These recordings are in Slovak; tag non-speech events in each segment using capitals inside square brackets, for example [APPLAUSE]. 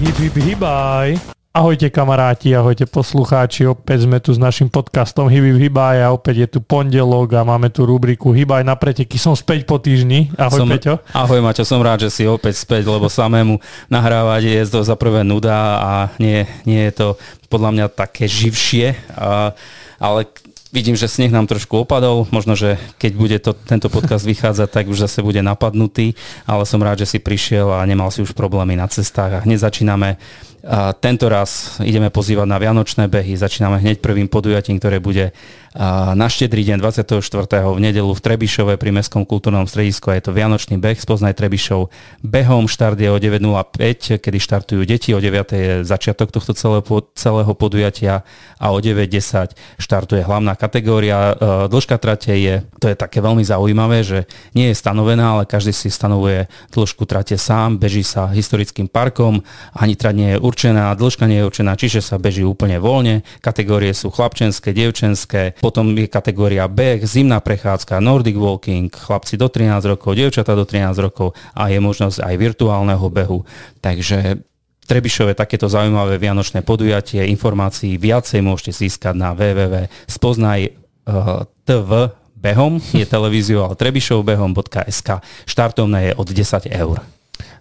Hip, hip, hibaj. Ahojte kamaráti, ahojte poslucháči, opäť sme tu s našim podcastom Hip, hip, hibaj a opäť je tu pondelok a máme tu rubriku Hibaj na preteky. Som späť po týždni. Ahoj som, Peťo. Ahoj Maťo, som rád, že si opäť späť, lebo samému nahrávať je to za prvé nuda a nie, nie je to podľa mňa také živšie, a, ale Vidím, že sneh nám trošku opadol, možno, že keď bude to, tento podcast vychádzať, tak už zase bude napadnutý, ale som rád, že si prišiel a nemal si už problémy na cestách a hneď začíname a tento raz ideme pozývať na Vianočné behy. Začíname hneď prvým podujatím, ktoré bude na štedrý deň 24. v nedelu v Trebišove pri Mestskom kultúrnom stredisku a je to Vianočný beh. Spoznaj Trebišov behom. Štart je o 9.05, kedy štartujú deti. O 9. je začiatok tohto celého podujatia a o 9.10 štartuje hlavná kategória. E, dĺžka trate je, to je také veľmi zaujímavé, že nie je stanovená, ale každý si stanovuje dĺžku trate sám, beží sa historickým parkom, ani trať nie je určená, dĺžka nie je určená, čiže sa beží úplne voľne. Kategórie sú chlapčenské, dievčenské, potom je kategória beh, zimná prechádzka, Nordic walking, chlapci do 13 rokov, dievčatá do 13 rokov a je možnosť aj virtuálneho behu. Takže Trebišove takéto zaujímavé vianočné podujatie, informácií viacej môžete získať na www.spoznaj.tv behom, je televíziu, ale trebišovbehom.sk. Štartovné je od 10 eur.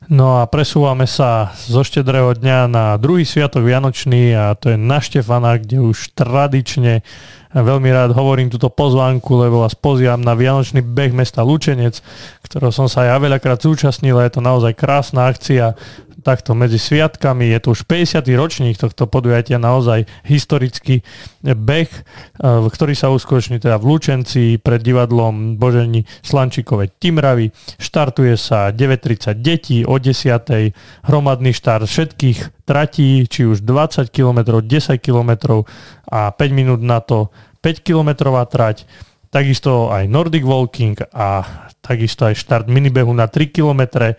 No a presúvame sa zo štedrého dňa na druhý sviatok Vianočný a to je na Štefana, kde už tradične veľmi rád hovorím túto pozvánku, lebo vás pozývam na Vianočný beh mesta Lučenec, ktorého som sa ja veľakrát zúčastnil a je to naozaj krásna akcia takto medzi sviatkami. Je to už 50. ročník tohto podujatia, naozaj historický beh, eh, ktorý sa uskutoční teda v Lučenci pred divadlom Božení Slančíkové Timravy. Štartuje sa 9.30 detí, o 10. hromadný štart všetkých tratí, či už 20 km, 10 km a 5 minút na to 5 km trať takisto aj Nordic Walking a takisto aj štart minibehu na 3 km.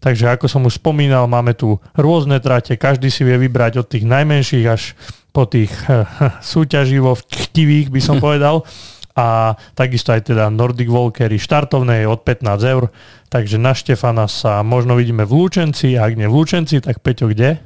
Takže ako som už spomínal, máme tu rôzne trate, každý si vie vybrať od tých najmenších až po tých [LAUGHS] súťaživo chtivých by som [LAUGHS] povedal. A takisto aj teda Nordic Walkery štartovné je od 15 eur, takže na Štefana sa možno vidíme v Lúčenci, a ak nie v Lúčenci, tak Peťo kde?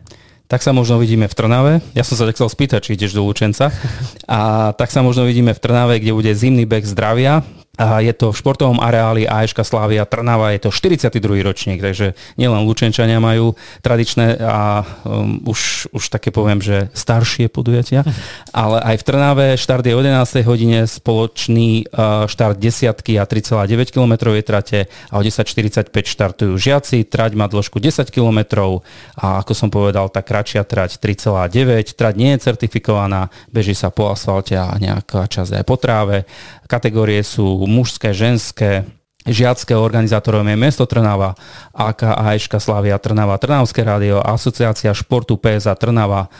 Tak sa možno vidíme v Trnave. Ja som sa tak chcel spýtať, či ideš do Lučenca. [LAUGHS] A tak sa možno vidíme v Trnave, kde bude zimný beh zdravia je to v športovom areáli AEŠka Slávia Trnava, je to 42. ročník, takže nielen Lučenčania majú tradičné a um, už, už také poviem, že staršie podujatia, [LAUGHS] ale aj v Trnave štart je o 11. hodine, spoločný uh, štart desiatky a 3,9 km trate a o 10.45 štartujú žiaci, trať má dĺžku 10 km a ako som povedal, tá kratšia trať 3,9, trať nie je certifikovaná, beží sa po asfalte a nejaká časť aj po tráve. Kategórie sú mužské, ženské, žiacké organizátorom je Mesto Trnava, AKAŠka Slavia Trnava, Trnavské rádio, Asociácia športu PSA Trnava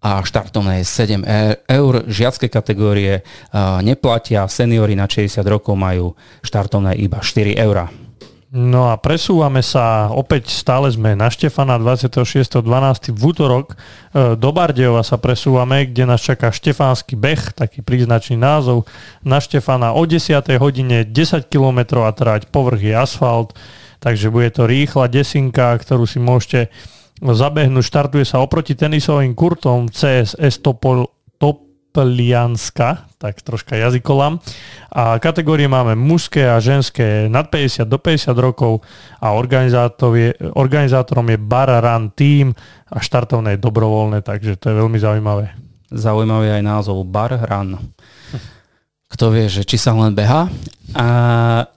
a štartovné je 7 e- eur. Žiacké kategórie neplatia, seniory na 60 rokov majú štartovné iba 4 eur. No a presúvame sa, opäť stále sme na Štefana 26.12. v útorok e, do Bardejova sa presúvame, kde nás čaká Štefánsky beh, taký príznačný názov. Na Štefana o 10. hodine 10 km a trať povrch je asfalt, takže bude to rýchla desinka, ktorú si môžete zabehnúť. Štartuje sa oproti tenisovým kurtom CSS Topol, Top Plianska, tak troška jazykolám. A kategórie máme mužské a ženské nad 50 do 50 rokov a je, organizátorom je Bar Run Team a štartovné je dobrovoľné, takže to je veľmi zaujímavé. Zaujímavý aj názov Bar Run. Kto vie, že či sa len beha a,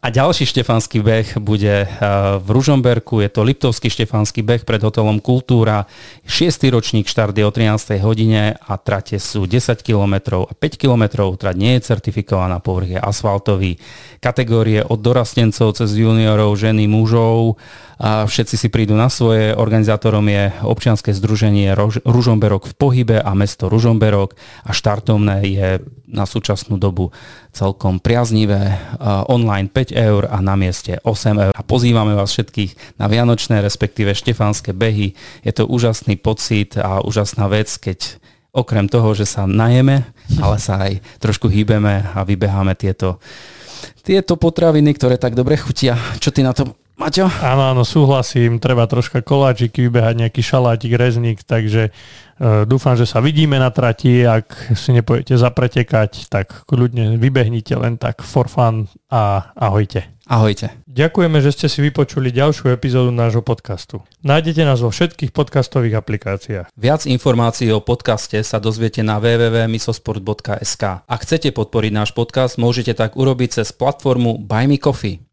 a ďalší štefanský beh bude v Ružomberku, je to Liptovský štefanský beh pred hotelom Kultúra. 6. ročník štart je o 13. hodine a trate sú 10 km a 5 km. Trať nie je certifikovaná, povrch je asfaltový. Kategórie od dorastencov cez juniorov, ženy, mužov a všetci si prídu na svoje. Organizátorom je občianske združenie Ružomberok v pohybe a mesto Ružomberok a štartovné je na súčasnú dobu celkom priaznivé. Online 5 eur a na mieste 8 eur. A pozývame vás všetkých na Vianočné, respektíve štefánske behy. Je to úžasný pocit a úžasná vec, keď okrem toho, že sa najeme, ale sa aj trošku hýbeme a vybeháme tieto, tieto potraviny, ktoré tak dobre chutia. Čo ty na to Maťo? Áno, áno, súhlasím. Treba troška koláčiky, vybehať nejaký šalátik, rezník, takže uh, dúfam, že sa vidíme na trati. Ak si nepojete zapretekať, tak kľudne vybehnite len tak for fun a ahojte. Ahojte. Ďakujeme, že ste si vypočuli ďalšiu epizódu nášho podcastu. Nájdete nás vo všetkých podcastových aplikáciách. Viac informácií o podcaste sa dozviete na www.misosport.sk. Ak chcete podporiť náš podcast, môžete tak urobiť cez platformu Buy Me Coffee.